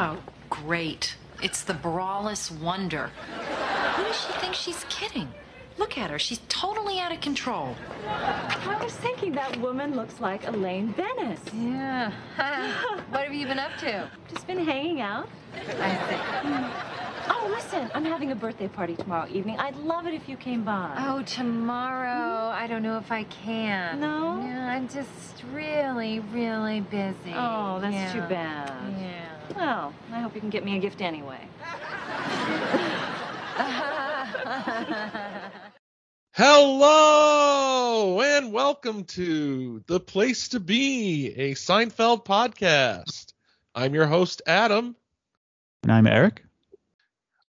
Oh, great. It's the Braless Wonder. Who does she think she's kidding? Look at her. She's totally out of control. I was thinking that woman looks like Elaine Benes. Yeah. what have you been up to? Just been hanging out. I see. Oh, listen, I'm having a birthday party tomorrow evening. I'd love it if you came by. Oh, tomorrow. Mm-hmm. I don't know if I can. No? Yeah, I'm just really, really busy. Oh, that's Yeah. too bad. Yeah. Well, I hope you can get me a gift anyway. Hello and welcome to The Place to Be, a Seinfeld podcast. I'm your host, Adam. And I'm Eric.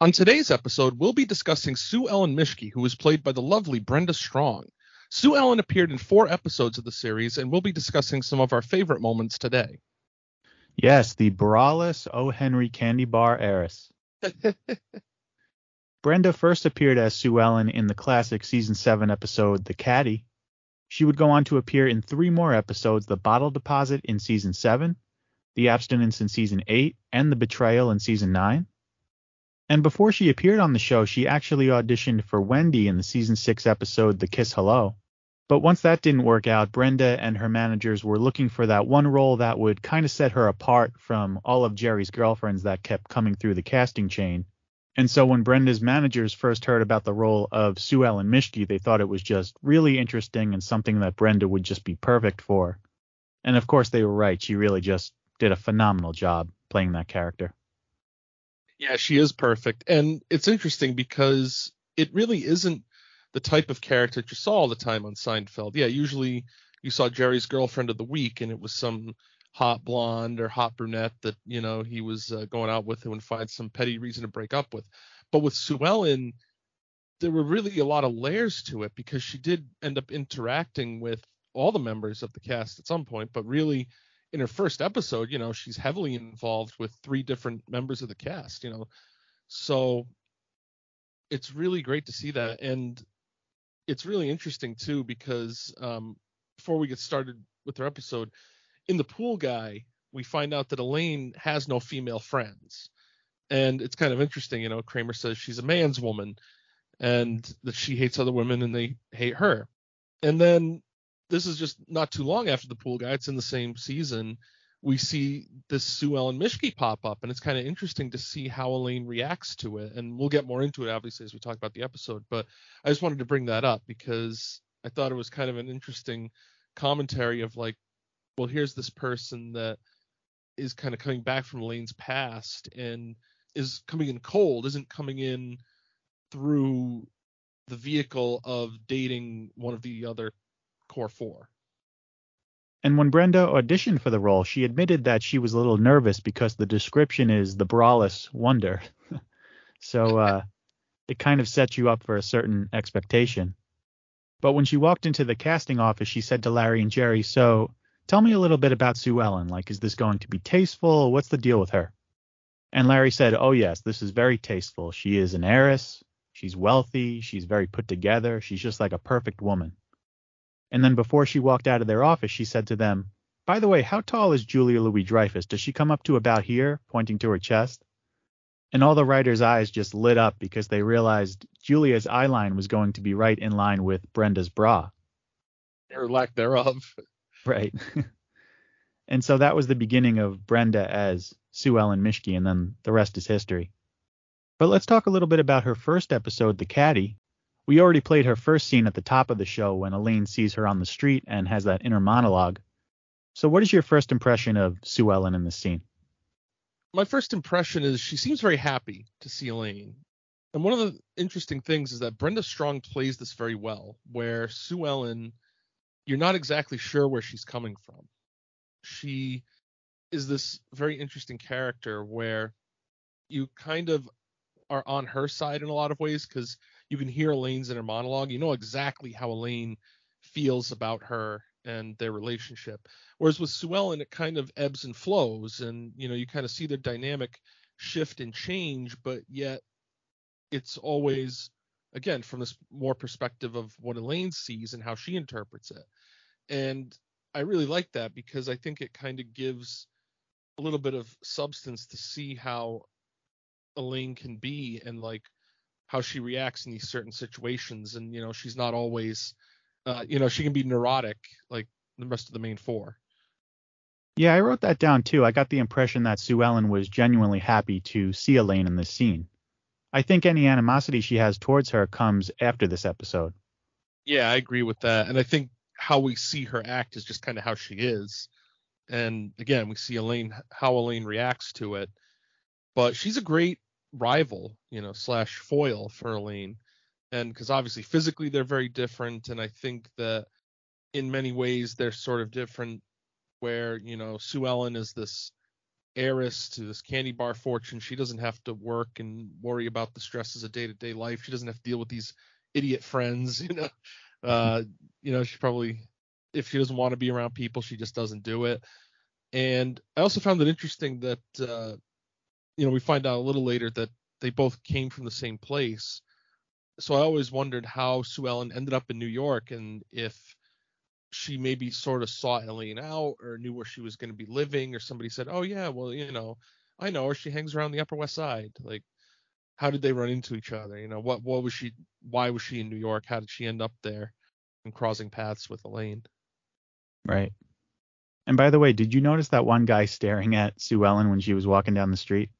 On today's episode, we'll be discussing Sue Ellen Mischke, who was played by the lovely Brenda Strong. Sue Ellen appeared in four episodes of the series, and we'll be discussing some of our favorite moments today. Yes, the Braless O. Henry candy bar heiress. Brenda first appeared as Sue Ellen in the classic season 7 episode The Caddy. She would go on to appear in three more episodes The Bottle Deposit in season 7, The Abstinence in season 8, and The Betrayal in season 9. And before she appeared on the show, she actually auditioned for Wendy in the season 6 episode The Kiss Hello. But once that didn't work out, Brenda and her managers were looking for that one role that would kind of set her apart from all of Jerry's girlfriends that kept coming through the casting chain. And so when Brenda's managers first heard about the role of Sue Ellen Mischke, they thought it was just really interesting and something that Brenda would just be perfect for. And of course they were right. She really just did a phenomenal job playing that character. Yeah, she is perfect. And it's interesting because it really isn't the type of character that you saw all the time on Seinfeld. Yeah, usually you saw Jerry's girlfriend of the week and it was some hot blonde or hot brunette that, you know, he was uh, going out with and find some petty reason to break up with. But with Sue Ellen, there were really a lot of layers to it because she did end up interacting with all the members of the cast at some point, but really in her first episode, you know, she's heavily involved with three different members of the cast, you know. So it's really great to see that and it's really interesting too because um before we get started with our episode, in the pool guy, we find out that Elaine has no female friends. And it's kind of interesting, you know, Kramer says she's a man's woman and that she hates other women and they hate her. And then this is just not too long after the pool guy, it's in the same season. We see this Sue Ellen Mischke pop up, and it's kind of interesting to see how Elaine reacts to it. And we'll get more into it, obviously, as we talk about the episode. But I just wanted to bring that up because I thought it was kind of an interesting commentary of like, well, here's this person that is kind of coming back from Elaine's past and is coming in cold, isn't coming in through the vehicle of dating one of the other core four. And when Brenda auditioned for the role, she admitted that she was a little nervous because the description is the braless wonder. so uh, it kind of sets you up for a certain expectation. But when she walked into the casting office, she said to Larry and Jerry, So tell me a little bit about Sue Ellen. Like, is this going to be tasteful? What's the deal with her? And Larry said, Oh, yes, this is very tasteful. She is an heiress. She's wealthy. She's very put together. She's just like a perfect woman. And then before she walked out of their office, she said to them, By the way, how tall is Julia Louis Dreyfus? Does she come up to about here, pointing to her chest? And all the writers' eyes just lit up because they realized Julia's eyeline was going to be right in line with Brenda's bra. Or lack thereof. Right. and so that was the beginning of Brenda as Sue Ellen Mischke, and then the rest is history. But let's talk a little bit about her first episode, The Caddy. We already played her first scene at the top of the show when Elaine sees her on the street and has that inner monologue. So, what is your first impression of Sue Ellen in this scene? My first impression is she seems very happy to see Elaine. And one of the interesting things is that Brenda Strong plays this very well, where Sue Ellen, you're not exactly sure where she's coming from. She is this very interesting character where you kind of are on her side in a lot of ways because you can hear Elaine's inner monologue. You know exactly how Elaine feels about her and their relationship. Whereas with Sue Ellen, it kind of ebbs and flows, and you know you kind of see their dynamic shift and change, but yet it's always again from this more perspective of what Elaine sees and how she interprets it. And I really like that because I think it kind of gives a little bit of substance to see how Elaine can be and like how she reacts in these certain situations and you know she's not always uh, you know she can be neurotic like the rest of the main four Yeah, I wrote that down too. I got the impression that Sue Ellen was genuinely happy to see Elaine in this scene. I think any animosity she has towards her comes after this episode. yeah i agree with that and i think how we see her act is just kind of how she is and again we see elaine how elaine reacts to it but she's a great rival you know slash foil for elaine. And because obviously physically they're very different and i think that in many ways they're sort of different where you know sue ellen is this heiress to this candy bar fortune. She doesn't have to work and worry about the stresses of day-to-day life. She doesn't have to deal with these idiot friends you know. Uh you know she probably if she doesn't want to be around people she just doesn't do it. And i also found it interesting that uh you know we find out a little later that they both came from the same place so i always wondered how sue ellen ended up in new york and if she maybe sort of saw Elaine out or knew where she was going to be living or somebody said, "Oh yeah, well, you know, I know her. She hangs around the Upper West Side." Like how did they run into each other? You know, what what was she why was she in New York? How did she end up there and crossing paths with Elaine? Right. And by the way, did you notice that one guy staring at Sue Ellen when she was walking down the street?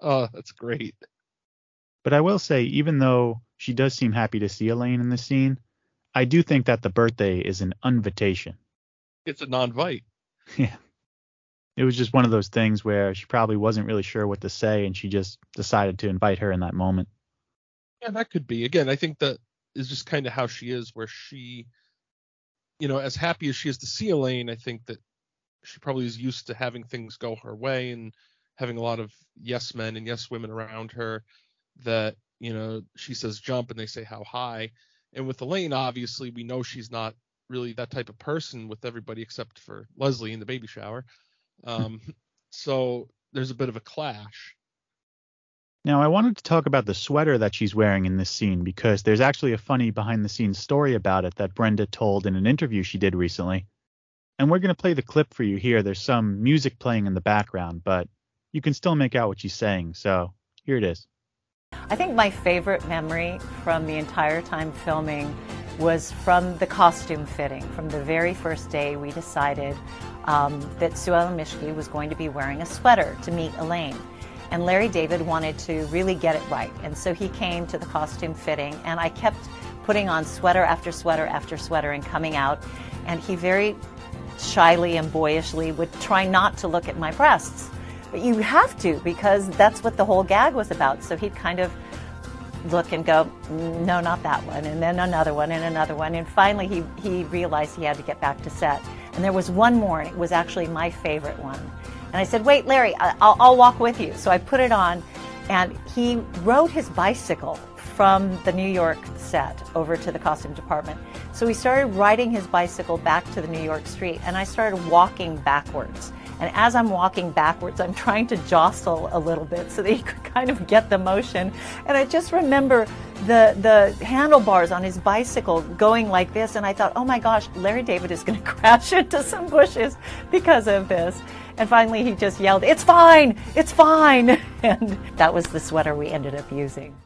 Oh, that's great. But I will say, even though she does seem happy to see Elaine in this scene, I do think that the birthday is an invitation. It's a non-vite. Yeah. It was just one of those things where she probably wasn't really sure what to say and she just decided to invite her in that moment. Yeah, that could be. Again, I think that is just kind of how she is, where she, you know, as happy as she is to see Elaine, I think that she probably is used to having things go her way and having a lot of yes men and yes women around her that, you know, she says jump and they say how high. And with Elaine, obviously, we know she's not really that type of person with everybody except for Leslie in the baby shower. Um, so there's a bit of a clash. Now, I wanted to talk about the sweater that she's wearing in this scene because there's actually a funny behind the scenes story about it that Brenda told in an interview she did recently. And we're going to play the clip for you here. There's some music playing in the background, but you can still make out what she's saying. So here it is. I think my favorite memory from the entire time filming was from the costume fitting. From the very first day, we decided um, that Sue Ellen Mischke was going to be wearing a sweater to meet Elaine. And Larry David wanted to really get it right. And so he came to the costume fitting, and I kept putting on sweater after sweater after sweater and coming out. And he very shyly and boyishly would try not to look at my breasts. But you have to because that's what the whole gag was about. So he'd kind of look and go, mm, no, not that one, and then another one and another one. And finally, he, he realized he had to get back to set. And there was one more, and it was actually my favorite one. And I said, wait, Larry, I'll, I'll walk with you. So I put it on, and he rode his bicycle from the New York set over to the costume department. So he started riding his bicycle back to the New York street, and I started walking backwards. And as I'm walking backwards, I'm trying to jostle a little bit so that he could kind of get the motion. And I just remember the the handlebars on his bicycle going like this, and I thought, oh my gosh, Larry David is going to crash into some bushes because of this. And finally, he just yelled, "It's fine, it's fine!" And that was the sweater we ended up using.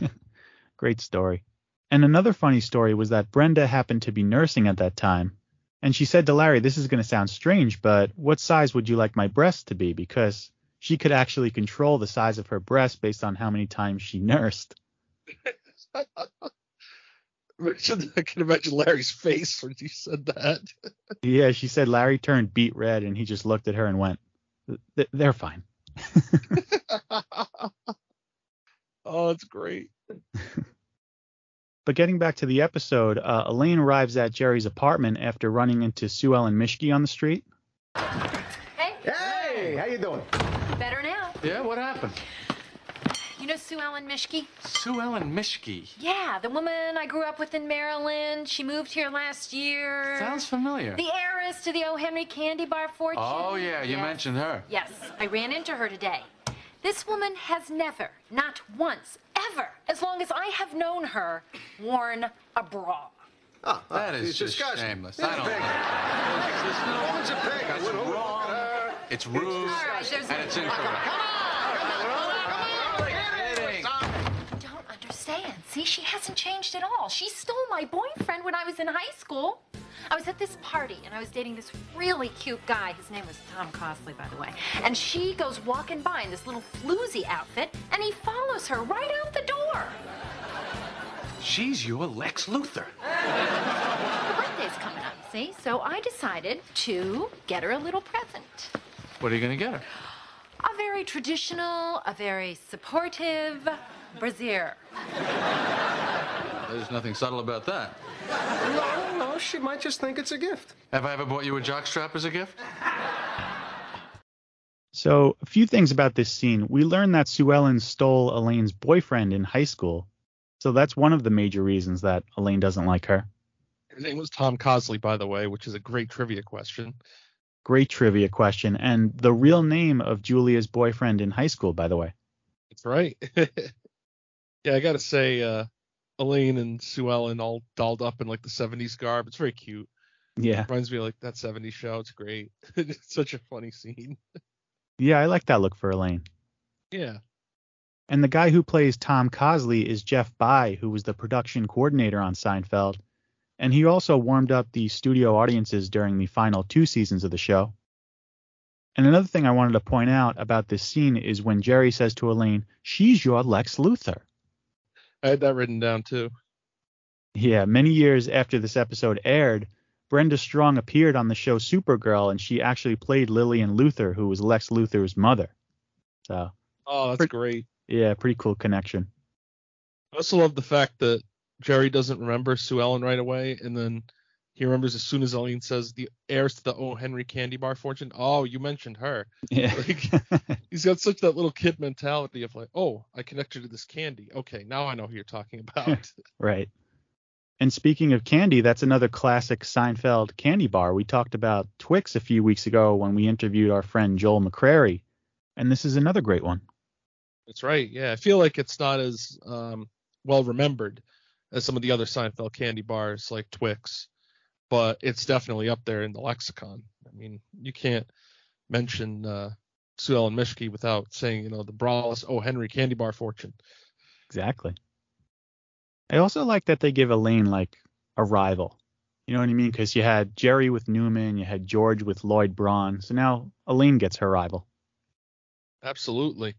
Great story. And another funny story was that Brenda happened to be nursing at that time. And she said to Larry, This is going to sound strange, but what size would you like my breast to be? Because she could actually control the size of her breast based on how many times she nursed. I can imagine Larry's face when she said that. Yeah, she said Larry turned beet red and he just looked at her and went, They're fine. oh, that's great. But getting back to the episode, uh, Elaine arrives at Jerry's apartment after running into Sue Ellen Mischke on the street. Hey, Hey, how you doing? better now. Yeah, what happened? You know Sue Ellen Mischke? Sue Ellen Mischke. Yeah, the woman I grew up with in Maryland. She moved here last year. Sounds familiar. The heiress to the O. Henry candy bar fortune. Oh, yeah, you Yes. mentioned her. Yes, I ran into her today. This woman has never, not once, ever, as long as I have known her, worn a bra. Oh, that is just disgusting. shameless. He's I a don't pig. like that. No one's a pig. I That's went over. wrong. It's ruse, right, there's- and it's incorrect. don't understand. See, she hasn't changed at all. She stole my boyfriend when I was in high school. I was at this party and I was dating this really cute guy. His name was Tom Cosley, by the way. And she goes walking by in this little floozy outfit and he follows her right out the door. She's your Lex Luthor. Her birthday's coming up, see? So I decided to get her a little present. What are you gonna get her? A very traditional, a very supportive brassiere. There's nothing subtle about that. No, no, she might just think it's a gift. Have I ever bought you a jockstrap as a gift? So, a few things about this scene. We learn that Sue Ellen stole Elaine's boyfriend in high school. So, that's one of the major reasons that Elaine doesn't like her. His name was Tom Cosley, by the way, which is a great trivia question. Great trivia question. And the real name of Julia's boyfriend in high school, by the way. That's right. yeah, I gotta say, uh, Elaine and Sue Ellen all dolled up in like the 70s garb. It's very cute. Yeah. Reminds me of like that 70s show. It's great. it's such a funny scene. Yeah, I like that look for Elaine. Yeah. And the guy who plays Tom Cosley is Jeff By, who was the production coordinator on Seinfeld. And he also warmed up the studio audiences during the final two seasons of the show. And another thing I wanted to point out about this scene is when Jerry says to Elaine, She's your Lex Luthor. I had that written down too. Yeah, many years after this episode aired, Brenda Strong appeared on the show Supergirl, and she actually played Lillian Luthor, who was Lex Luthor's mother. So, Oh, that's Pretty- great. yeah, pretty cool connection. I also love the fact that Jerry doesn't remember Sue Ellen right away, and then he remembers as soon as Elaine says the heirs to the O. Henry candy bar fortune. Oh, you mentioned her. Yeah. Like, he's got such that little kid mentality of like, oh, I connected to this candy. Okay, now I know who you're talking about. Right. And speaking of candy, that's another classic Seinfeld candy bar. We talked about Twix a few weeks ago when we interviewed our friend Joel McCrary, and this is another great one. That's right. Yeah, I feel like it's not as um, well remembered as some of the other Seinfeld candy bars like Twix, but it's definitely up there in the lexicon. I mean, you can't mention uh, Sue Ellen Mischke without saying, you know, the Braless O. Henry candy bar fortune. Exactly. I also like that they give Elaine like a rival. You know what I mean? Because you had Jerry with Newman, you had George with Lloyd Braun, so now Elaine gets her rival. Absolutely.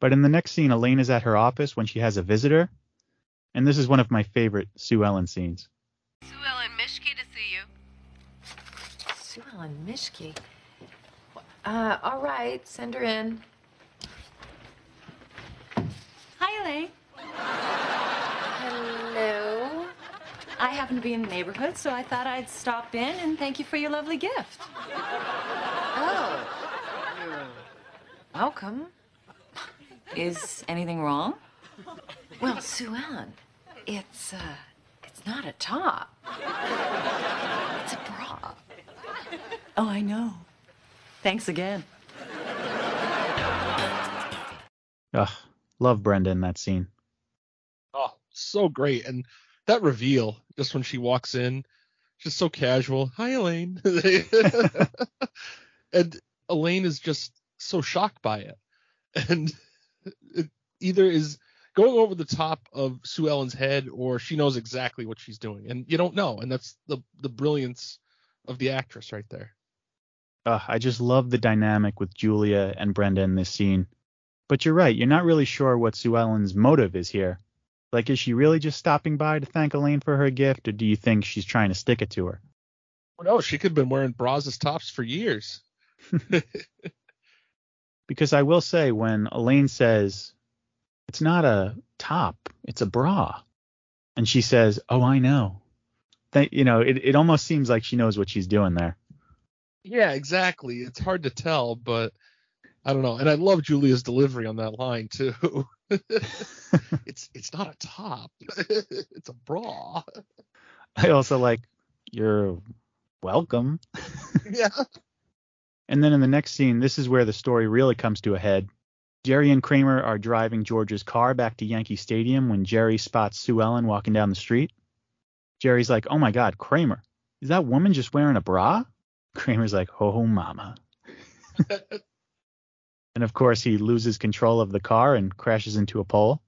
But in the next scene, Elaine is at her office when she has a visitor, and this is one of my favorite Sue Ellen scenes. Sue Ellen Mischke to see you. Sue Ellen Mischke. Uh, all right, send her in. Hi, Elaine. Hello. I happen to be in the neighborhood, so I thought I'd stop in and thank you for your lovely gift. Oh. You're welcome. Is anything wrong? Well, Sue Ellen, it's uh, it's not a top. It's a bra. Oh, I know. Thanks again. Ugh, love Brenda in that scene. Oh, so great. And that reveal, just when she walks in, just so casual. Hi, Elaine. and Elaine is just so shocked by it. And it either is going over the top of Sue Ellen's head or she knows exactly what she's doing. And you don't know. And that's the, the brilliance of the actress right there. Ugh, I just love the dynamic with Julia and Brenda in this scene. But you're right, you're not really sure what Sue Ellen's motive is here. Like, is she really just stopping by to thank Elaine for her gift, or do you think she's trying to stick it to her? Oh, no, she could have been wearing bras as tops for years. Because I will say, when Elaine says, it's not a top, it's a bra, and she says, oh, I know. That, you know, it, it almost seems like she knows what she's doing there. Yeah, exactly. It's hard to tell, but I don't know. And I love Julia's delivery on that line too. it's it's not a top. it's a bra. I also like, you're welcome. Yeah. And then in the next scene, this is where the story really comes to a head. Jerry and Kramer are driving George's car back to Yankee Stadium when Jerry spots Sue Ellen walking down the street. Jerry's like, Oh my God, Kramer, is that woman just wearing a bra? Kramer's like, Oh, mama. and of course, he loses control of the car and crashes into a pole.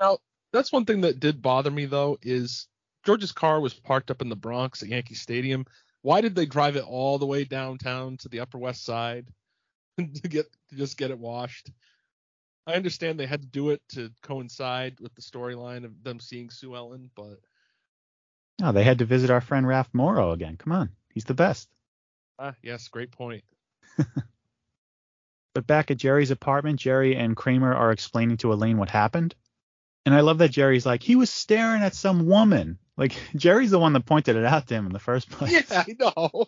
Now, that's one thing that did bother me though is George's car was parked up in the Bronx at Yankee Stadium. Why did they drive it all the way downtown to the Upper West Side to get to just get it washed? I understand they had to do it to coincide with the storyline of them seeing Sue Ellen, but No, they had to visit our friend Ralph Morrow again. Come on, he's the best. ah, yes, great point. But back at Jerry's apartment, Jerry and Kramer are explaining to Elaine what happened. And I love that Jerry's like, he was staring at some woman. Like, Jerry's the one that pointed it out to him in the first place. Yeah, I know.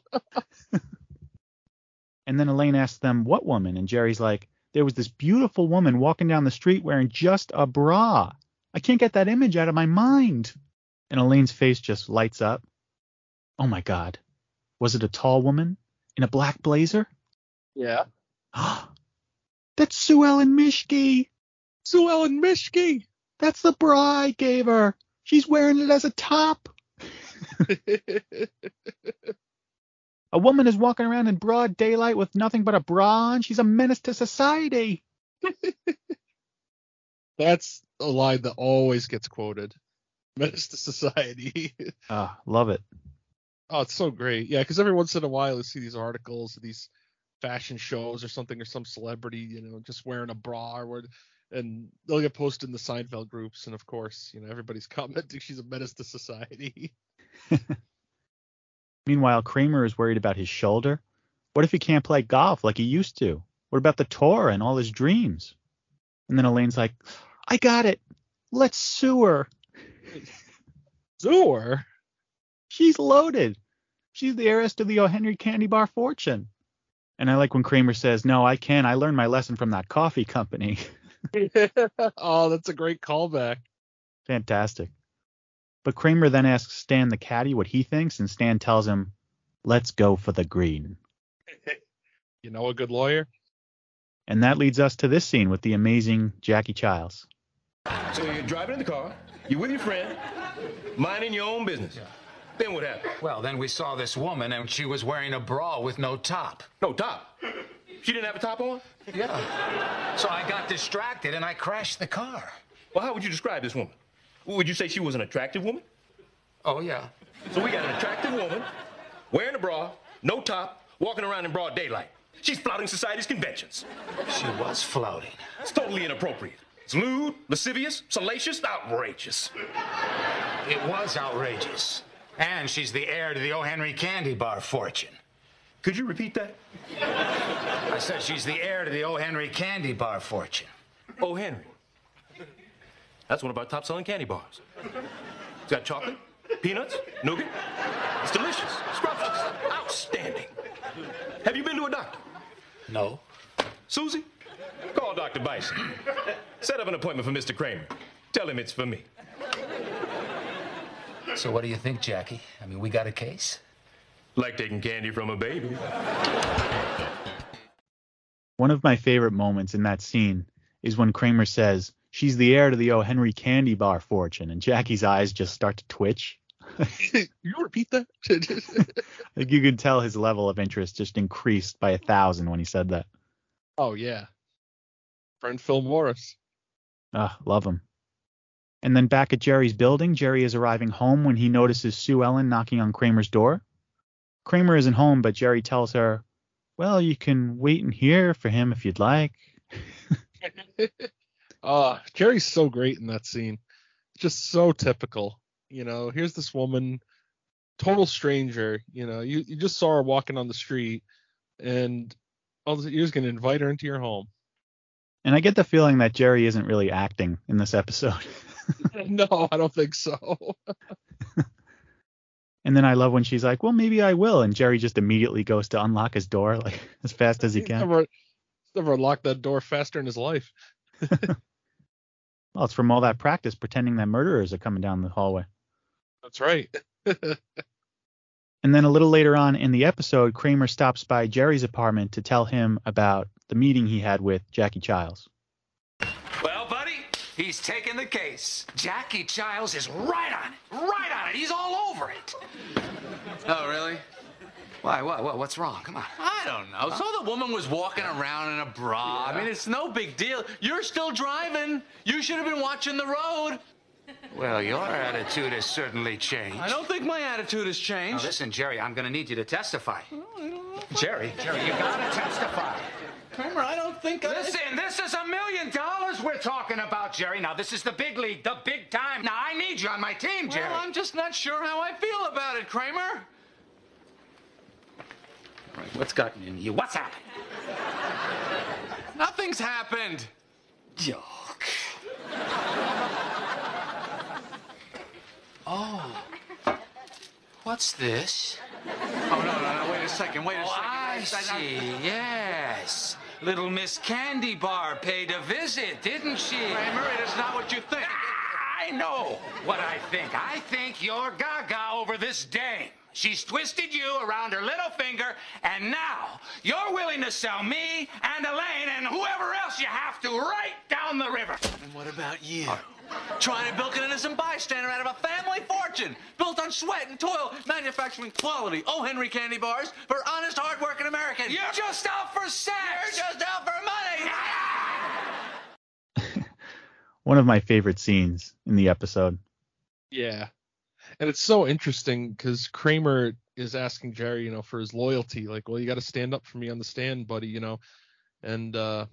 And then Elaine asks them, what woman? And Jerry's like, there was this beautiful woman walking down the street wearing just a bra. I can't get that image out of my mind. And Elaine's face just lights up. Oh my God. Was it a tall woman in a black blazer? yeah. That's Sue Ellen Mischke. Sue Ellen Mischke. That's the bra I gave her. She's wearing it as a top. A woman is walking around in broad daylight with nothing but a bra on. She's a menace to society. That's a line that always gets quoted. Menace to society. Ah, love it. Oh, it's so great. Yeah, because every once in a while you see these articles, these fashion shows or something, or some celebrity, you know, just wearing a bra or what, and they'll get posted in the Seinfeld groups, and of course, you know, everybody's commenting she's a menace to society. Meanwhile, Kramer is worried about his shoulder. What if he can't play golf like he used to? What about the tour and all his dreams? And then Elaine's like, I got it. Let's sue her. Sue her? She's loaded. She's the heiress to the O. Henry candy bar fortune. And I like when Kramer says, No, I can. I learned my lesson from that coffee company. oh, that's a great callback. Fantastic. But Kramer then asks Stan the caddy what he thinks, and Stan tells him, Let's go for the green. You know a good lawyer? And that leads us to this scene with the amazing Jackie Chiles. So you're driving in the car, you're with your friend, minding your own business. Then what happened? Well, then we saw this woman and she was wearing a bra with no top. No top. She didn't have a top on? Yeah. So I got distracted and I crashed the car. Well, how would you describe this woman? Would you say she was an attractive woman? Oh, yeah. So we got an attractive woman, wearing a bra, no top, walking around in broad daylight. She's flouting society's conventions. She was flouting. It's totally inappropriate. It's lewd, lascivious, salacious, outrageous. It was outrageous. And she's the heir to the O. Henry candy bar fortune. Could you repeat that? I said she's the heir to the O. Henry candy bar fortune. Oh, Henry. That's one of our top selling candy bars. It's got chocolate, peanuts, nougat. It's delicious, scrumptious, outstanding. Have you been to a doctor? No. Susie, call Dr. Bison. Set up an appointment for Mr. Kramer. Tell him it's for me. So what do you think, Jackie? I mean, we got a case? Like taking candy from a baby. One of my favorite moments in that scene is when Kramer says, She's the heir to the O. Henry candy bar fortune, and Jackie's eyes just start to twitch. you repeat that? like you could tell his level of interest just increased by a thousand when he said that. oh yeah. Friend Phil Morris. Ah, love him. And then back at Jerry's building, Jerry is arriving home when he notices Sue Ellen knocking on Kramer's door. Kramer isn't home, but Jerry tells her, Well, you can wait in here for him if you'd like. Uh, Jerry's so great in that scene. Just so typical. You know, here's this woman, total stranger. You know, you, you just saw her walking on the street, and all you're just going to invite her into your home. And I get the feeling that Jerry isn't really acting in this episode. no, I don't think so. and then I love when she's like, Well, maybe I will. And Jerry just immediately goes to unlock his door like as fast as he He's can. never, never locked that door faster in his life. Well, it's from all that practice pretending that murderers are coming down the hallway. That's right. And then a little later on in the episode, Kramer stops by Jerry's apartment to tell him about the meeting he had with Jackie Chiles. Well, buddy, he's taking the case. Jackie Chiles is right on it. Right on it. He's all over it. Oh, really? Why? What? what what's wrong? Come on. I don't know. So the woman was walking around in a bra. I mean, it's no big deal. You're still driving. You should have been watching the road. Well, your attitude has certainly changed. I don't think my attitude has Now, changed. listen, Jerry, I'm going to need you to testify. Oh, Jerry, Jerry, you got to testify. Kramer, I don't think I. Listen, this is a million dollars we're talking about, Jerry. Now, this is the big league, the big time. Now, I need you on my team, Jerry. Well, I'm just not sure how I feel about it, Kramer. Right, what's gotten in you? What's happened? Nothing's happened. Yuck. Oh. What's this? Oh, no, no, no. Wait a second. Wait a Oh, second. I see. Yes. Little Miss Candy Bar paid a visit, didn't she? Kramer, it is not what you think. Ah, I know what I think. I think you're gaga over this dame. She's twisted you around her little finger, and now you're willing to sell me and Elaine and whoever else you have to right down the river. And what about you? Trying to bilk an innocent bystander out of a family fortune built on sweat and toil, manufacturing quality O. Henry candy bars for honest, hardworking Americans. You're just out for sex. You're just out for money. One of my favorite scenes in the episode. Yeah. And it's so interesting because Kramer is asking Jerry, you know, for his loyalty. Like, well, you got to stand up for me on the stand, buddy, you know. And uh,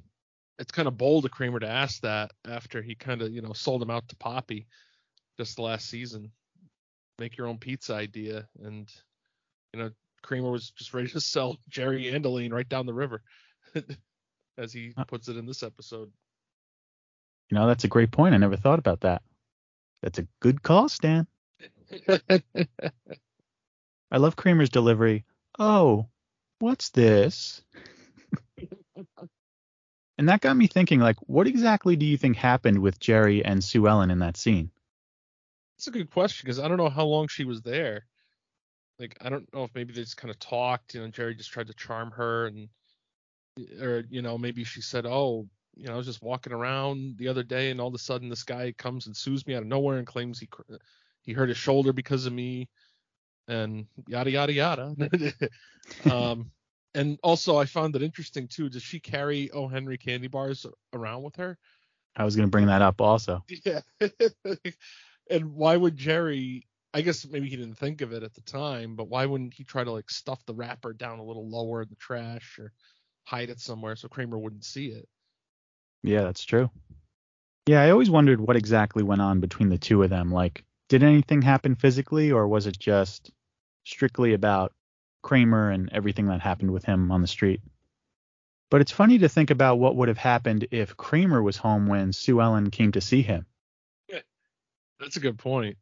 it's kind of bold of Kramer to ask that after he kind of, you know, sold him out to Poppy just the last season. Make your own pizza idea. And, you know, Kramer was just ready to sell Jerry and Elaine right down the river, as he puts it in this episode. You know, that's a great point. I never thought about that. That's a good call, Stan. I love Kramer's delivery. Oh, what's this? and that got me thinking, like, what exactly do you think happened with Jerry and Sue Ellen in that scene? That's a good question because I don't know how long she was there. Like I don't know if maybe they just kind of talked. You know, Jerry just tried to charm her, and or you know maybe she said, "Oh, you know, I was just walking around the other day, and all of a sudden this guy comes and sues me out of nowhere and claims he cr- he hurt his shoulder because of me, and yada yada yada." um, and also I found it interesting too. Does she carry O. Henry candy bars around with her? I was going to bring that up also. Yeah. and why would Jerry? I guess maybe he didn't think of it at the time, but why wouldn't he try to like stuff the wrapper down a little lower in the trash or hide it somewhere so Kramer wouldn't see it? Yeah, that's true. Yeah, I always wondered what exactly went on between the two of them. Like, did anything happen physically, or was it just strictly about Kramer and everything that happened with him on the street? But it's funny to think about what would have happened if Kramer was home when Sue Ellen came to see him. Yeah, That's a good point.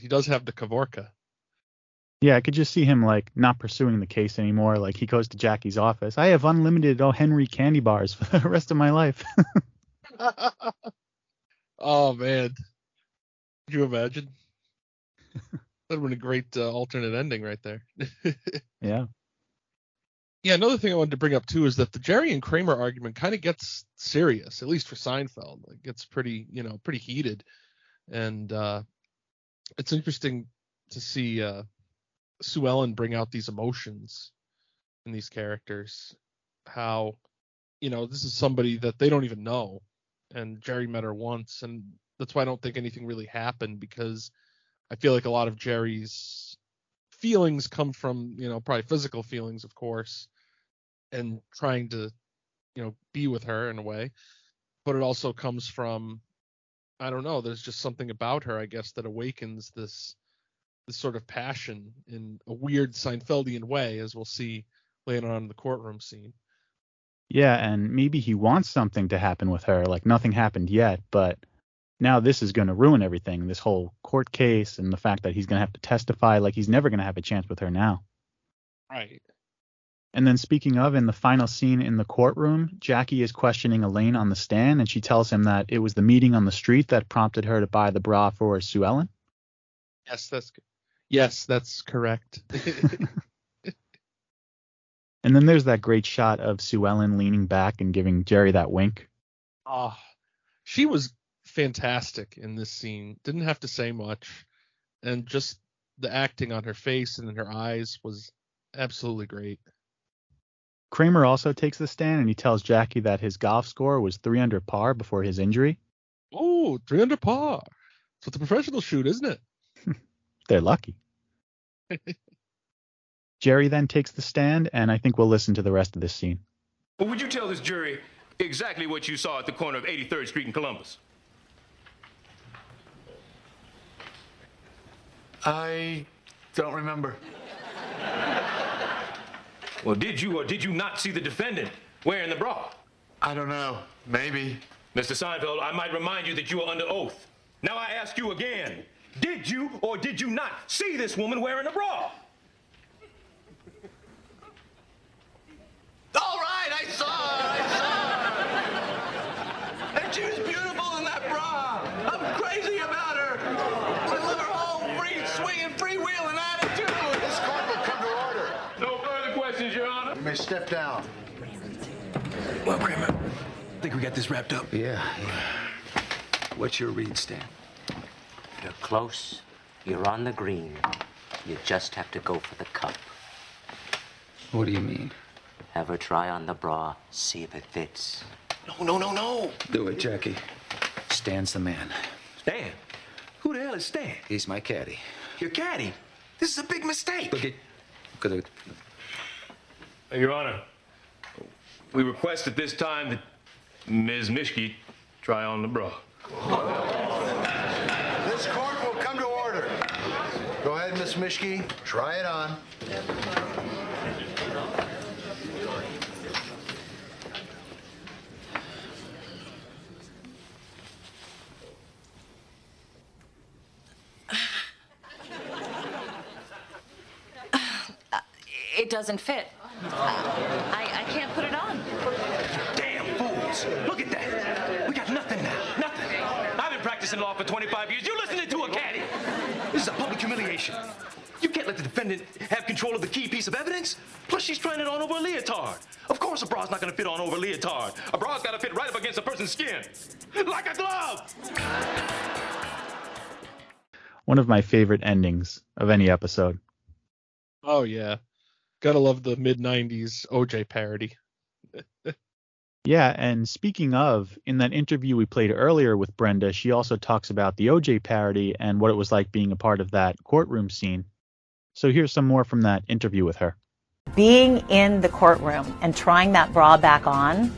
He does have the Kavorka. Yeah, I could just see him like not pursuing the case anymore. Like he goes to Jackie's office. I have unlimited O. Henry candy bars for the rest of my life. oh man, could you imagine? That'd been a great uh, alternate ending right there. yeah. Yeah, another thing I wanted to bring up too is that the Jerry and Kramer argument kind of gets serious, at least for Seinfeld. It gets pretty, you know, pretty heated, and uh, it's interesting to see uh, Sue Ellen bring out these emotions in these characters. How, you know, this is somebody that they don't even know, and Jerry met her once, and that's why I don't think anything really happened because I feel like a lot of Jerry's feelings come from, you know, probably physical feelings, of course, and trying to, you know, be with her in a way. But it also comes from, I don't know, there's just something about her, I guess, that awakens this this sort of passion in a weird Seinfeldian way, as we'll see later on in the courtroom scene. Yeah, and maybe he wants something to happen with her. Like nothing happened yet, but now this is going to ruin everything. This whole court case and the fact that he's going to have to testify. Like he's never going to have a chance with her now. Right. And then speaking of, in the final scene in the courtroom, Jackie is questioning Elaine on the stand, and she tells him that it was the meeting on the street that prompted her to buy the bra for Sue Ellen. Yes, that's yes, that's correct. and then there's that great shot of Sue Ellen leaning back and giving Jerry that wink. Oh, she was fantastic in this scene. Didn't have to say much, and just the acting on her face and in her eyes was absolutely great. Kramer also takes the stand and he tells Jackie that his golf score was three under par before his injury. Oh, three under par. So it's a professional shoot, isn't it? They're lucky. Jerry then takes the stand, and I think we'll listen to the rest of this scene. Well, would you tell this jury exactly what you saw at the corner of 83rd Street in Columbus? I don't remember. Well, did you or did you not see the defendant wearing the bra? I don't know. Maybe. Mr. Seinfeld, I might remind you that you are under oath. Now I ask you again. Did you or did you not see this woman wearing a bra? All right, I saw her. I saw her. And she was beautiful in that bra. I'm crazy about her. I love her whole free swinging, freewheeling attitude. This court will come to order. No further questions, Your Honor. You may step down. Well, Kramer, I think we got this wrapped up. Yeah. What's your read, Stan? You're close. You're on the green. You just have to go for the cup. What do you mean? Have her try on the bra, see if it fits. No, no, no, no. Do it, Jackie. Stan's the man. Stan? Who the hell is Stan? He's my caddy. Your caddy? This is a big mistake. Look at. Look at it. Your Honor, we request at this time that Ms. Mischke try on the bra. This court will come to order. Go ahead, Miss Mischke. Try it on. It doesn't fit. I, I can't put it on. Damn fools! Look at that. We got nothing now. Nothing. I've been practicing law for 25 years. You listening to a caddy? This is a public humiliation. You can't let the defendant have control of the key piece of evidence. Plus, she's trying it on over a leotard. Of course, a bra's not going to fit on over a leotard. A bra's got to fit right up against a person's skin, like a glove. One of my favorite endings of any episode. Oh yeah. Gotta love the mid '90s OJ parody. Yeah, and speaking of, in that interview we played earlier with Brenda, she also talks about the OJ parody and what it was like being a part of that courtroom scene. So here's some more from that interview with her. Being in the courtroom and trying that bra back on,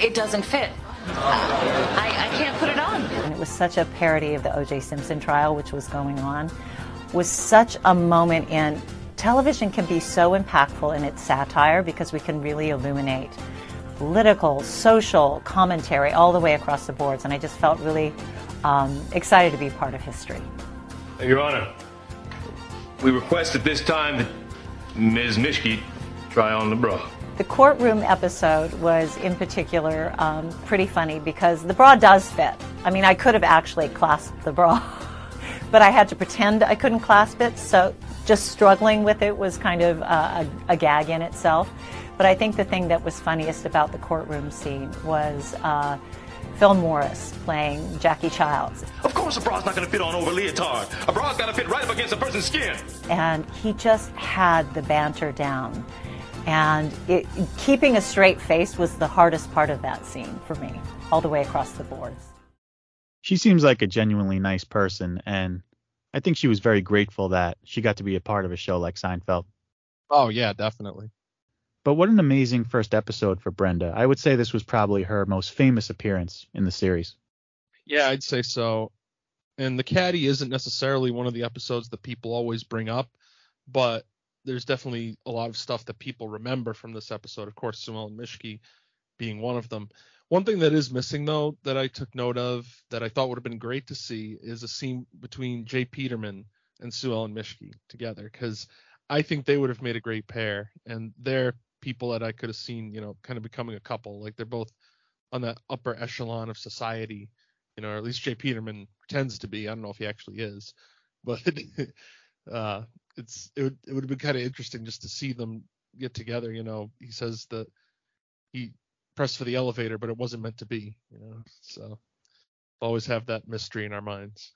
It doesn't fit. I, I can't put it on. and it was such a parody of the O.J. Simpson trial, which was going on, was such a moment in television can be so impactful in its satire because we can really illuminate political, social commentary all the way across the boards, and I just felt really um, excited to be part of history. Your Honor, we request at this time that Ms. Mischke try on the bra. The courtroom episode was, in particular, um, pretty funny because the bra does fit. I mean, I could have actually clasped the bra, but I had to pretend I couldn't clasp it, so just struggling with it was kind of uh, a, a gag in itself. But I think the thing that was funniest about the courtroom scene was uh, Phil Morris playing Jackie Chiles. Of course, a bra's not going to fit on over a leotard. A bra's got to fit right up against a person's skin. and he just had the banter down. And it, keeping a straight face was the hardest part of that scene for me, all the way across the board. She seems like a genuinely nice person, and I think she was very grateful that she got to be a part of a show like Seinfeld. Oh yeah, definitely. But what an amazing first episode for Brenda. I would say this was probably her most famous appearance in the series. Yeah, I'd say so. And the caddy isn't necessarily one of the episodes that people always bring up, but there's definitely a lot of stuff that people remember from this episode. Of course, Sue Ellen Mischke being one of them. One thing that is missing though that I took note of that I thought would have been great to see is a scene between J. Peterman and Sue Ellen Mischke together because I think they would have made a great pair and they're people that I could have seen, you know, kind of becoming a couple. Like they're both on that upper echelon of society, you know, or at least J. Peterman pretends to be. I don't know if he actually is, but uh, it's it would it would have been kind of interesting just to see them get together. You know, he says that he pressed for the elevator, but it wasn't meant to be. You know, so always have that mystery in our minds.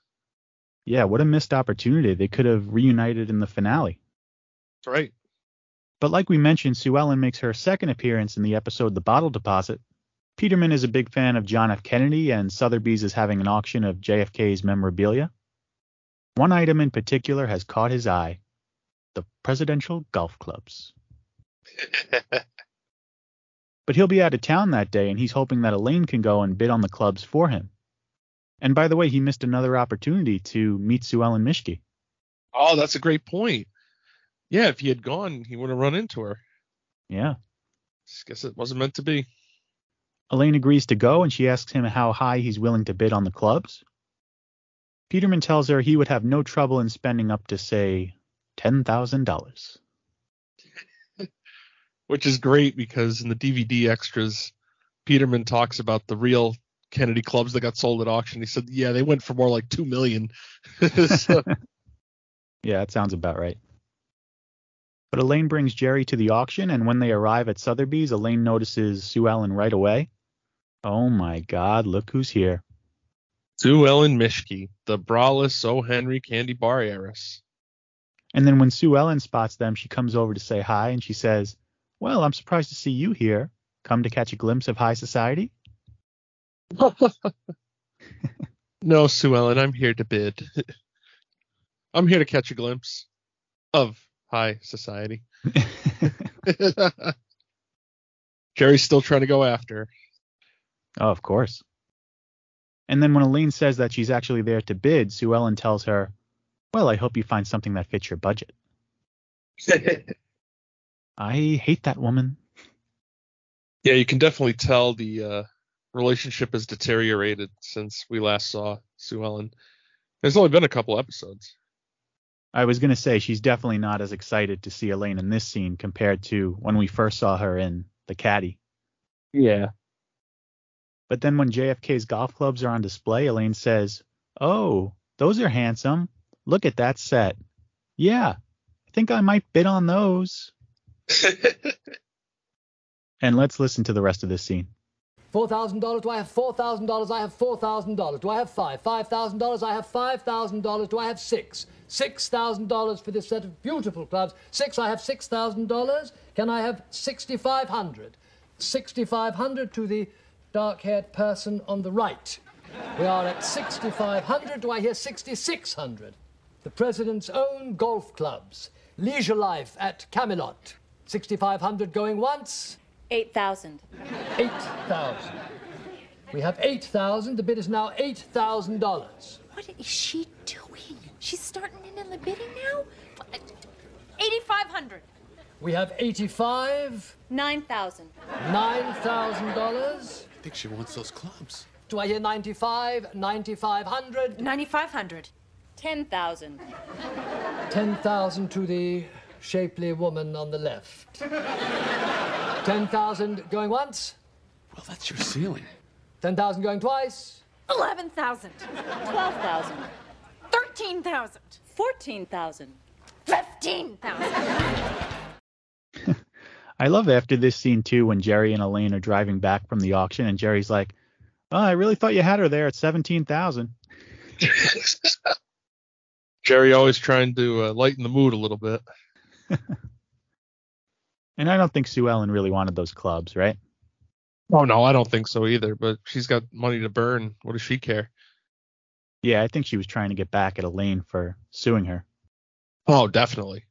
Yeah, what a missed opportunity. They could have reunited in the finale. That's right. But like we mentioned, Sue Ellen makes her second appearance in the episode The Bottle Deposit. Peterman is a big fan of John F. Kennedy, and Sotheby's is having an auction of JFK's memorabilia. One item in particular has caught his eye the presidential golf clubs. but he'll be out of town that day, and he's hoping that Elaine can go and bid on the clubs for him. And by the way, he missed another opportunity to meet Sue Ellen Mischke. Oh, that's a great point. Yeah, if he had gone, he would have run into her. Yeah. Guess it wasn't meant to be. Elaine agrees to go, and she asks him how high he's willing to bid on the clubs. Peterman tells her he would have no trouble in spending up to, say, $10,000. Which is great because in the DVD extras, Peterman talks about the real Kennedy clubs that got sold at auction. He said, yeah, they went for more like 2 million. so, yeah, that sounds about right. But Elaine brings Jerry to the auction, and when they arrive at Sotheby's, Elaine notices Sue Ellen right away. Oh my God, look who's here. Sue Ellen Mischke, the braless O. Henry candy bar heiress. And then when Sue Ellen spots them, she comes over to say hi, and she says, Well, I'm surprised to see you here. Come to catch a glimpse of high society? no, Sue Ellen, I'm here to bid. I'm here to catch a glimpse of high society. Jerry's still trying to go after. Oh, of course. And then when Elaine says that she's actually there to bid, Sue Ellen tells her, Well, I hope you find something that fits your budget. I hate that woman. Yeah, you can definitely tell the uh, relationship has deteriorated since we last saw Sue Ellen. There's only been a couple episodes. I was going to say she's definitely not as excited to see Elaine in this scene compared to when we first saw her in The Caddy. Yeah. But then when JFK's golf clubs are on display, Elaine says, Oh, those are handsome. Look at that set. Yeah, I think I might bid on those. and let's listen to the rest of this scene. Four thousand dollars? Do I have four thousand dollars? I have four thousand dollars. Do I have five? Five thousand dollars? I have five thousand dollars. Do I have six? Six thousand dollars for this set of beautiful clubs. Six. I have six thousand dollars. Can I have sixty-five hundred? Sixty-five hundred to the dark-haired person on the right. We are at sixty-five hundred. Do I hear sixty-six hundred? The president's own golf clubs. Leisure Life at Camelot. Sixty-five hundred going once. 8,000. 8,000. We have 8,000. The bid is now $8,000. What is she doing? She's starting in the bidding now? 8,500. We have 85. 9,000. $9,000. I think she wants those clubs. Do I hear 95, 9,500? 9,500. 10,000. 10,000 to the shapely woman on the left. 10,000 going once. Well, that's your ceiling. 10,000 going twice. 11,000. 12,000. 13,000. 14,000. 15,000. I love after this scene too when Jerry and Elaine are driving back from the auction and Jerry's like, "Oh, I really thought you had her there at 17,000." Jerry always trying to uh, lighten the mood a little bit. and I don't think Sue Ellen really wanted those clubs, right? Oh no, I don't think so either. But she's got money to burn. What does she care? Yeah, I think she was trying to get back at Elaine for suing her. Oh, definitely.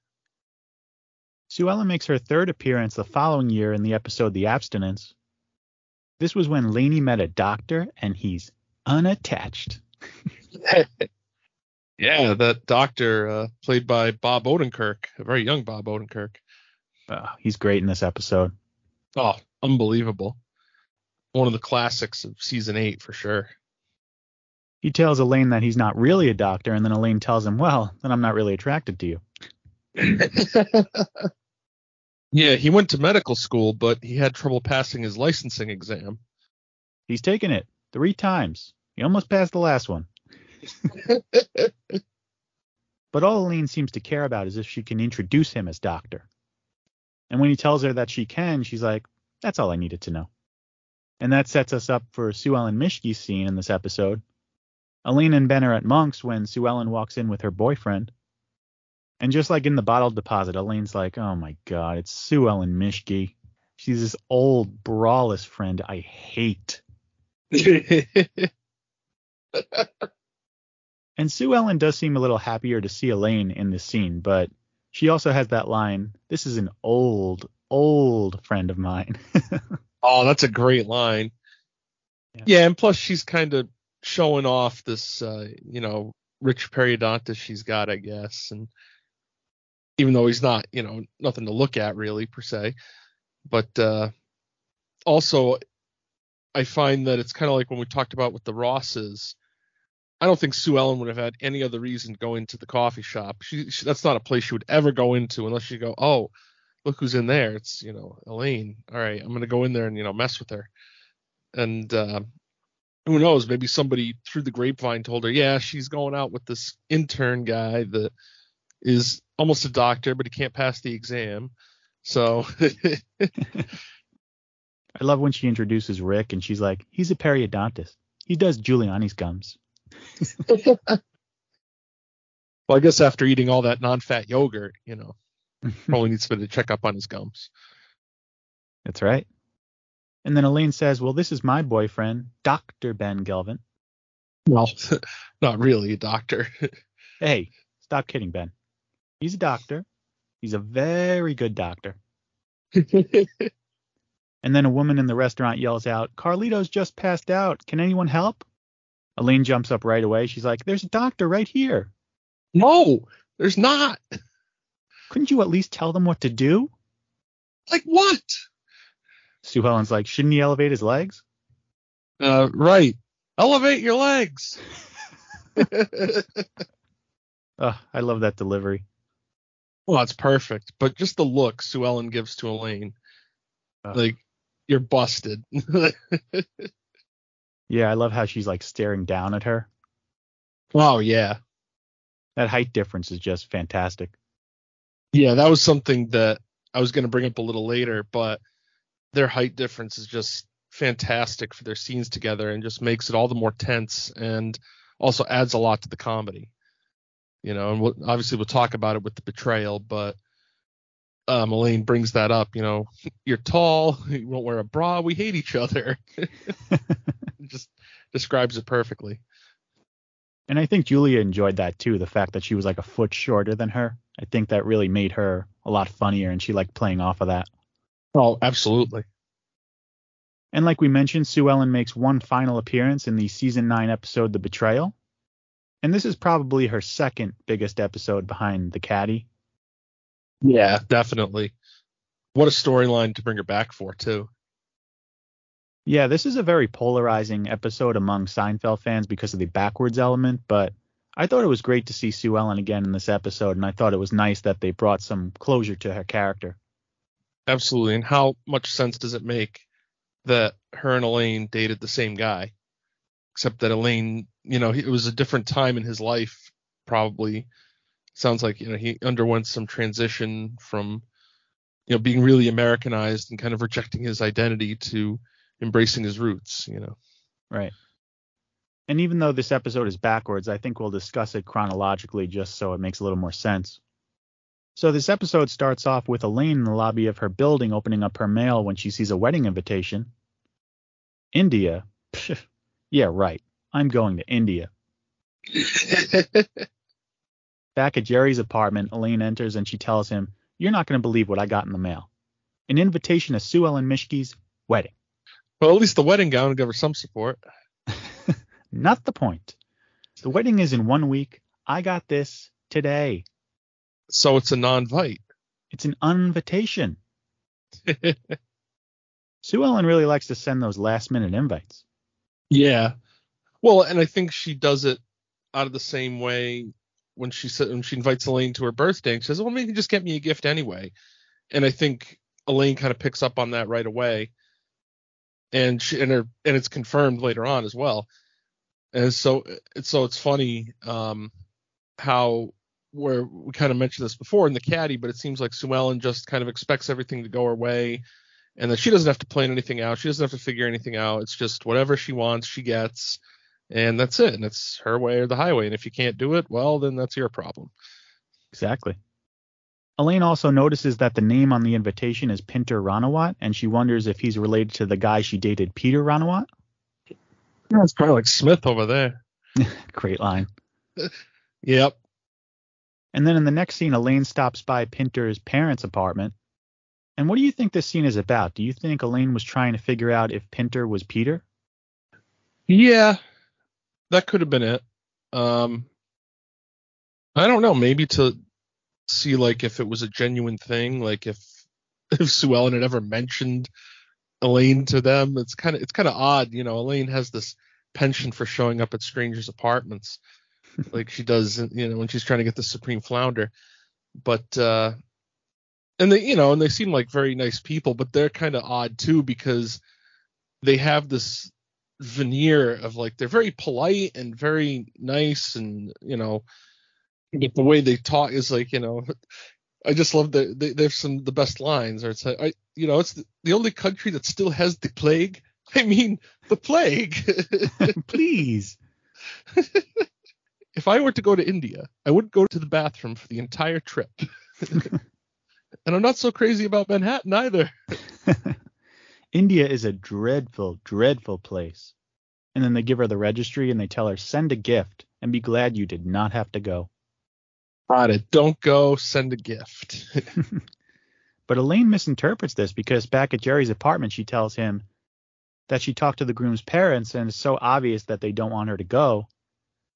Sue Ellen makes her third appearance the following year in the episode The Abstinence. This was when Laney met a doctor and he's unattached. yeah, that doctor uh, played by Bob Odenkirk, a very young Bob Odenkirk. Oh, he's great in this episode. Oh, unbelievable. One of the classics of season eight for sure. He tells Elaine that he's not really a doctor, and then Elaine tells him, Well, then I'm not really attracted to you. yeah, he went to medical school, but he had trouble passing his licensing exam. He's taken it three times. He almost passed the last one. but all Elaine seems to care about is if she can introduce him as doctor. And when he tells her that she can, she's like, that's all I needed to know. And that sets us up for Sue Ellen Mischke's scene in this episode. Elaine and Ben are at Monk's when Sue Ellen walks in with her boyfriend. And just like in the bottle deposit, Elaine's like, oh my god, it's Sue Ellen Mischke. She's this old braless friend I hate. and Sue Ellen does seem a little happier to see Elaine in this scene, but she also has that line, this is an old, old friend of mine. oh, that's a great line. Yeah, yeah and plus she's kind of showing off this, uh, you know, rich periodontist she's got, I guess. And even though he's not, you know, nothing to look at really per se. But uh, also, I find that it's kind of like when we talked about with the Rosses. I don't think Sue Ellen would have had any other reason going to the coffee shop. She, she, that's not a place she would ever go into unless you go, oh, look who's in there. It's you know Elaine. All right, I'm gonna go in there and you know mess with her. And uh, who knows? Maybe somebody through the grapevine told her, yeah, she's going out with this intern guy that is almost a doctor, but he can't pass the exam. So I love when she introduces Rick and she's like, he's a periodontist. He does Giuliani's gums. well, I guess after eating all that non-fat yogurt, you know, probably needs to check up on his gums. That's right. And then Elaine says, "Well, this is my boyfriend, Doctor Ben Gelvin." Well, not really a doctor. hey, stop kidding, Ben. He's a doctor. He's a very good doctor. and then a woman in the restaurant yells out, Carlito's just passed out. Can anyone help? Elaine jumps up right away. She's like, There's a doctor right here. No, there's not. Couldn't you at least tell them what to do? Like what? Sue Ellen's like, Shouldn't he elevate his legs? Uh, right. Elevate your legs. oh, I love that delivery. Well, it's perfect. But just the look Sue Ellen gives to Elaine, uh, like you're busted. yeah, I love how she's like staring down at her. Oh yeah, that height difference is just fantastic. Yeah, that was something that I was going to bring up a little later, but their height difference is just fantastic for their scenes together and just makes it all the more tense and also adds a lot to the comedy you know, and we'll, obviously we'll talk about it with the betrayal, but um, Elaine brings that up. You know, you're tall, you won't wear a bra, we hate each other. just describes it perfectly. And I think Julia enjoyed that too, the fact that she was like a foot shorter than her. I think that really made her a lot funnier and she liked playing off of that. Oh, absolutely. And like we mentioned, Sue Ellen makes one final appearance in the season 9 episode The Betrayal. And this is probably her second biggest episode behind The Caddy. Yeah, definitely. What a storyline to bring her back for, too. Yeah, this is a very polarizing episode among Seinfeld fans because of the backwards element, but I thought it was great to see Sue Ellen again in this episode, and I thought it was nice that they brought some closure to her character. Absolutely. And how much sense does it make that her and Elaine dated the same guy? Except that Elaine you know, it was a different time in his life, probably. Sounds like, you know, he underwent some transition from, you know, being really Americanized and kind of rejecting his identity to embracing his roots, you know. Right. And even though this episode is backwards, I think we'll discuss it chronologically just so it makes a little more sense. So this episode starts off with Elaine in the lobby of her building opening up her mail when she sees a wedding invitation. India? yeah, right. I'm going to India. Back at Jerry's apartment, Elaine enters and she tells him, You're not going to believe what I got in the mail. An invitation to Sue Ellen Mischke's wedding. Well, at least the wedding gown will give her some support. not the point. The wedding is in one week. I got this today. So it's a non-vite. It's an invitation. Sue Ellen really likes to send those last minute invites. Yeah. Well, and I think she does it out of the same way when she when she invites Elaine to her birthday and she says, "Well, maybe just get me a gift anyway." And I think Elaine kind of picks up on that right away, and she and her and it's confirmed later on as well. And so it's so it's funny um, how where we kind of mentioned this before in the caddy, but it seems like Sue Ellen just kind of expects everything to go her way, and that she doesn't have to plan anything out. She doesn't have to figure anything out. It's just whatever she wants, she gets and that's it. And it's her way or the highway. And if you can't do it, well, then that's your problem. Exactly. Elaine also notices that the name on the invitation is Pinter Ranawat, and she wonders if he's related to the guy she dated, Peter Ranawat. Yeah, it's of like Smith over there. Great line. Yep. And then in the next scene, Elaine stops by Pinter's parents' apartment. And what do you think this scene is about? Do you think Elaine was trying to figure out if Pinter was Peter? Yeah, that could have been it. Um, I don't know. Maybe to see like if it was a genuine thing, like if if Sue Ellen had ever mentioned Elaine to them. It's kind of it's kind of odd, you know. Elaine has this penchant for showing up at strangers' apartments, like she does, you know, when she's trying to get the Supreme Flounder. But uh, and they, you know, and they seem like very nice people, but they're kind of odd too because they have this veneer of like they're very polite and very nice and you know but the way they talk is like you know I just love that they, have some the best lines. Or it's like, I, you know, it's the, the only country that still has the plague. I mean, the plague. Please. if I were to go to India, I wouldn't go to the bathroom for the entire trip. and I'm not so crazy about Manhattan either. India is a dreadful, dreadful place. And then they give her the registry and they tell her, send a gift and be glad you did not have to go. Got it. Don't go. Send a gift. but Elaine misinterprets this because back at Jerry's apartment, she tells him that she talked to the groom's parents and it's so obvious that they don't want her to go.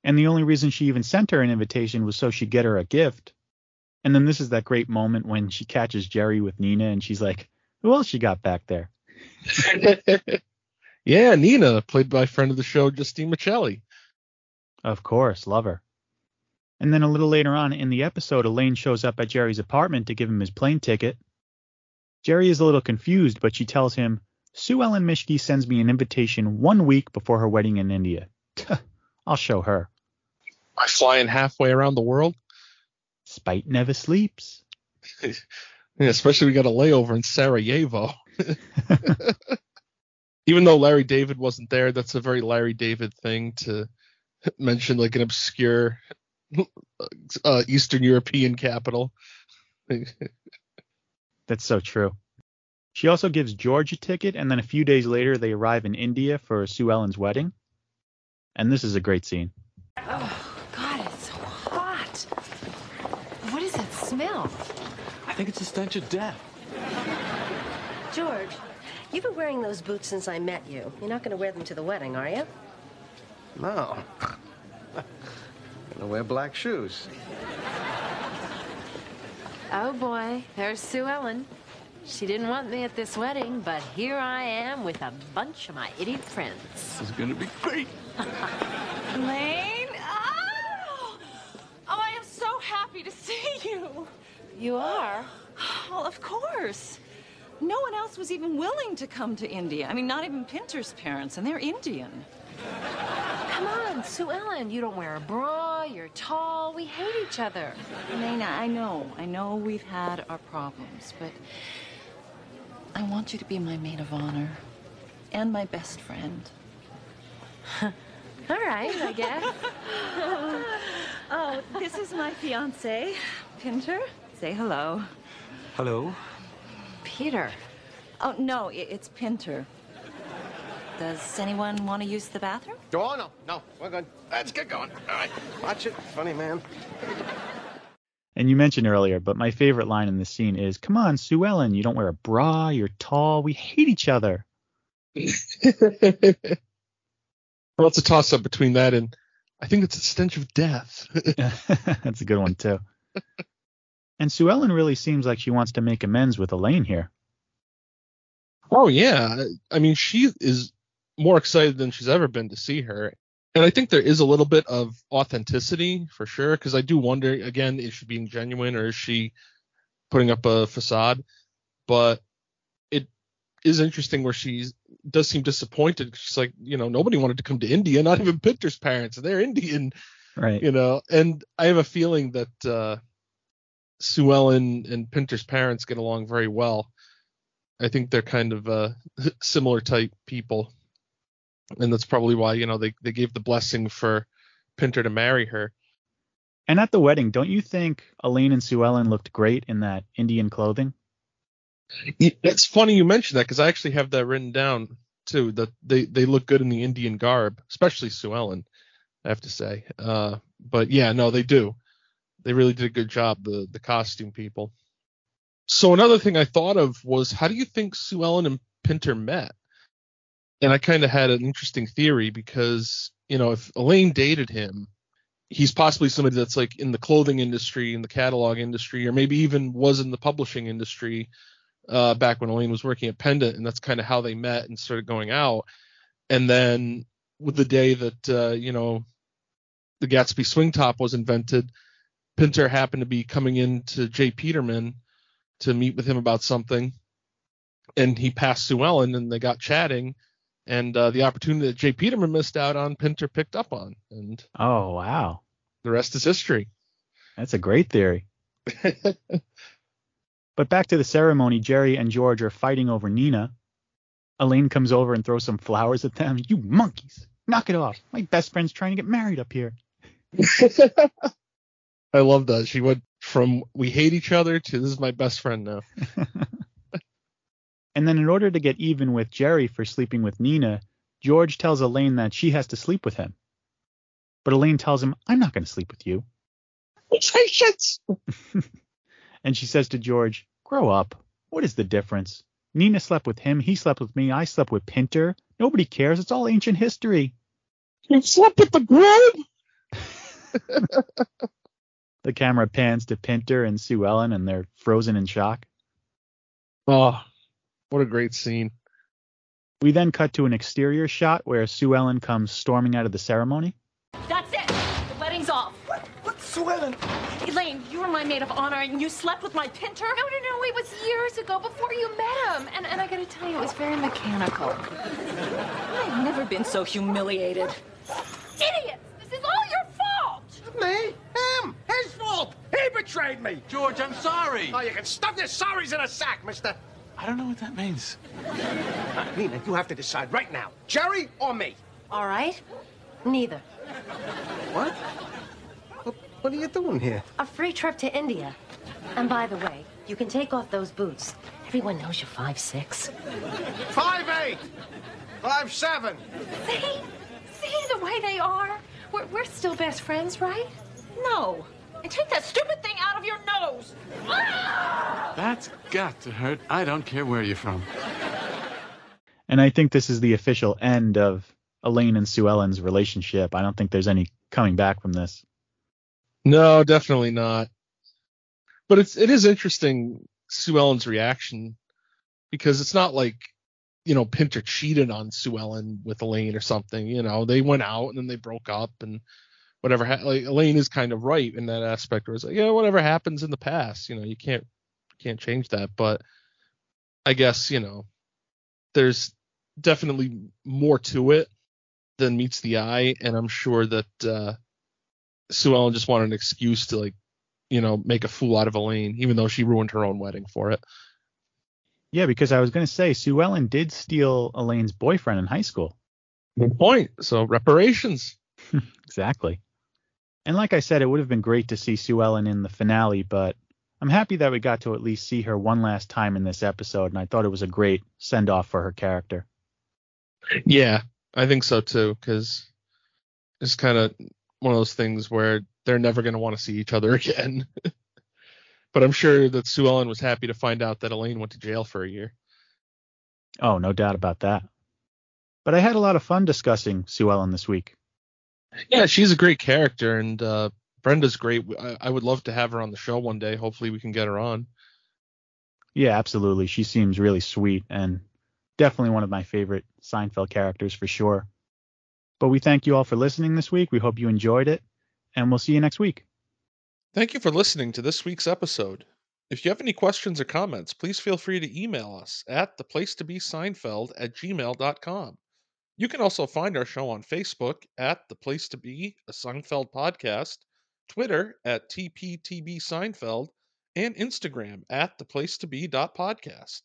And the only reason she even sent her an invitation was so she'd get her a gift. And then this is that great moment when she catches Jerry with Nina and she's like, who else she got back there? yeah, Nina, played by friend of the show, Justine Miceli. Of course, love her. And then a little later on in the episode, Elaine shows up at Jerry's apartment to give him his plane ticket. Jerry is a little confused, but she tells him, Sue Ellen Mischke sends me an invitation one week before her wedding in India. I'll show her. By flying halfway around the world? Spite never sleeps. yeah, especially we got a layover in Sarajevo. Even though Larry David wasn't there, that's a very Larry David thing to mention like an obscure uh, Eastern European capital. That's so true. She also gives George a ticket, and then a few days later, they arrive in India for Sue Ellen's wedding. And this is a great scene. Oh, God, it's so hot. What does that smell? I think it's a stench of death. George, you've been wearing those boots since I met you. You're not going to wear them to the wedding, are you? No. I'm Gonna wear black shoes. Oh boy, there's Sue Ellen. She didn't want me at this wedding, but here I am with a bunch of my idiot friends. This is gonna be great. Elaine? Oh! oh, I am so happy to see you. You are? Well, of course. No one else was even willing to come to India. I mean, not even Pinter's parents, and they're Indian. Come on, Sue Ellen. You don't wear a bra. You're tall. We hate each other. Elena, I know. I know we've had our problems, but I want you to be my maid of honor and my best friend. All right, I guess. oh, this is my fiance, Pinter. Say hello. Hello. Peter. Oh, no, it's Pinter. Does anyone want to use the bathroom? Oh, no, no, we're good. Let's get going. All right. Watch it. Funny man. And you mentioned earlier, but my favorite line in this scene is, "Come on, Sue Ellen, you don't wear a bra. You're tall. We hate each other." well, it's a toss up between that and I think it's a stench of death. That's a good one too. and Sue Ellen really seems like she wants to make amends with Elaine here. Oh yeah, I mean she is more excited than she's ever been to see her. And I think there is a little bit of authenticity for sure, because I do wonder again, is she being genuine or is she putting up a facade? But it is interesting where she does seem disappointed. She's like, you know, nobody wanted to come to India, not even Pinter's parents. They're Indian. Right. You know, and I have a feeling that uh Sue Ellen and Pinter's parents get along very well. I think they're kind of uh similar type people and that's probably why you know they they gave the blessing for Pinter to marry her. And at the wedding, don't you think Elaine and Sue Ellen looked great in that Indian clothing? It's funny you mentioned that because I actually have that written down too. That they they look good in the Indian garb, especially Sue Ellen. I have to say. Uh, but yeah, no, they do. They really did a good job. The the costume people. So another thing I thought of was how do you think Sue Ellen and Pinter met? And I kind of had an interesting theory because you know if Elaine dated him, he's possibly somebody that's like in the clothing industry, in the catalog industry, or maybe even was in the publishing industry uh, back when Elaine was working at Pendant, and that's kind of how they met and started going out. And then with the day that uh, you know the Gatsby swing top was invented, Pinter happened to be coming in to J. Peterman to meet with him about something, and he passed Sue Ellen, and they got chatting. And uh, the opportunity that J. Peterman missed out on, Pinter picked up on, and oh wow, the rest is history. That's a great theory. But back to the ceremony, Jerry and George are fighting over Nina. Elaine comes over and throws some flowers at them. You monkeys, knock it off. My best friend's trying to get married up here. I love that. She went from we hate each other to this is my best friend now. and then in order to get even with Jerry for sleeping with Nina, George tells Elaine that she has to sleep with him. But Elaine tells him, I'm not going to sleep with you. Patience! and she says to George, Grow up. What is the difference? Nina slept with him, he slept with me, I slept with Pinter. Nobody cares. It's all ancient history. You slept with the grove? the camera pans to Pinter and Sue Ellen, and they're frozen in shock. Oh, what a great scene. We then cut to an exterior shot where Sue Ellen comes storming out of the ceremony. That's it. The wedding's off. What? What, Sue Ellen? Elaine, you were my maid of honor and you slept with my pinter? No, no, no. It was years ago before you met him. And, and I gotta tell you, it was very mechanical. I've never been so humiliated. Idiots! This is all your fault! Me? Him? His fault! He betrayed me! George, I'm sorry. Oh, you can stuff your sorries in a sack, mister. I don't know what that means. Nina, you have to decide right now. Jerry or me? All right. Neither. What? What, what are you doing here? A free trip to India. And by the way, you can take off those boots. Everyone knows you're five six. Five eight. Five seven. See? See the way they are? We're, we're still best friends, right? No. And take that stupid thing out of your nose. Ah! That's got to hurt. I don't care where you're from. And I think this is the official end of Elaine and Sue Ellen's relationship. I don't think there's any coming back from this. No, definitely not. But it's it is interesting Sue Ellen's reaction because it's not like you know Pinter cheated on Sue Ellen with Elaine or something. You know they went out and then they broke up and whatever. Ha- like Elaine is kind of right in that aspect where it's like yeah whatever happens in the past you know you can't can't change that. But I guess you know there's definitely more to it than meets the eye, and I'm sure that uh, Sue Ellen just wanted an excuse to like, you know, make a fool out of Elaine, even though she ruined her own wedding for it. Yeah, because I was going to say Sue Ellen did steal Elaine's boyfriend in high school. Good point. So reparations. exactly. And like I said, it would have been great to see Sue Ellen in the finale, but I'm happy that we got to at least see her one last time in this episode, and I thought it was a great send off for her character. Yeah, I think so too, because it's kind of one of those things where they're never going to want to see each other again. but I'm sure that Sue Ellen was happy to find out that Elaine went to jail for a year. Oh, no doubt about that. But I had a lot of fun discussing Sue Ellen this week. Yeah, she's a great character, and uh, Brenda's great. I, I would love to have her on the show one day. Hopefully, we can get her on. Yeah, absolutely. She seems really sweet and definitely one of my favorite Seinfeld characters for sure. But we thank you all for listening this week. We hope you enjoyed it, and we'll see you next week. Thank you for listening to this week's episode. If you have any questions or comments, please feel free to email us at theplacetobeseinfeld at gmail.com. You can also find our show on Facebook at The Place to Be, a Seinfeld podcast, Twitter at TPTB Seinfeld, and Instagram at theplacetobe.podcast.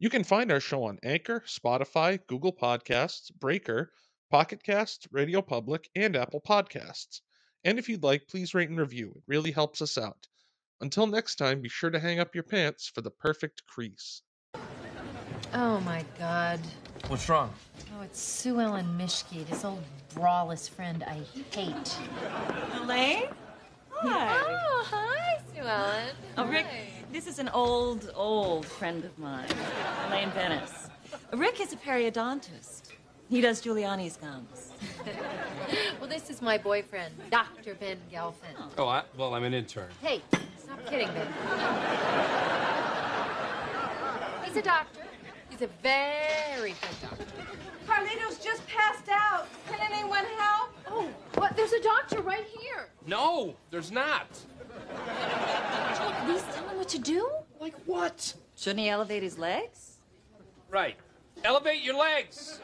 You can find our show on Anchor, Spotify, Google Podcasts, Breaker, Pocket Casts, Radio Public, and Apple Podcasts. And if you'd like, please rate and review. It really helps us out. Until next time, be sure to hang up your pants for the perfect crease. Oh my god. What's wrong? Oh, it's Sue Ellen Mischke, this old braless friend I hate. Elaine? Hi. Oh, hi, Sue Ellen. Oh, Rick, this is an old, old friend of mine, Elaine Benes. Rick is a periodontist. He does Giuliani's gums. well, this is my boyfriend, Dr. Ben Gelfin. Oh, I, well, I'm an intern. Hey, stop kidding, me. He's a doctor. He's a very good doctor. Carlito's just passed out. Can anyone help? Oh, what? There's a doctor right here. No, there's not. Please tell him what to do. Like what? Shouldn't he elevate his legs? Right. Elevate your legs.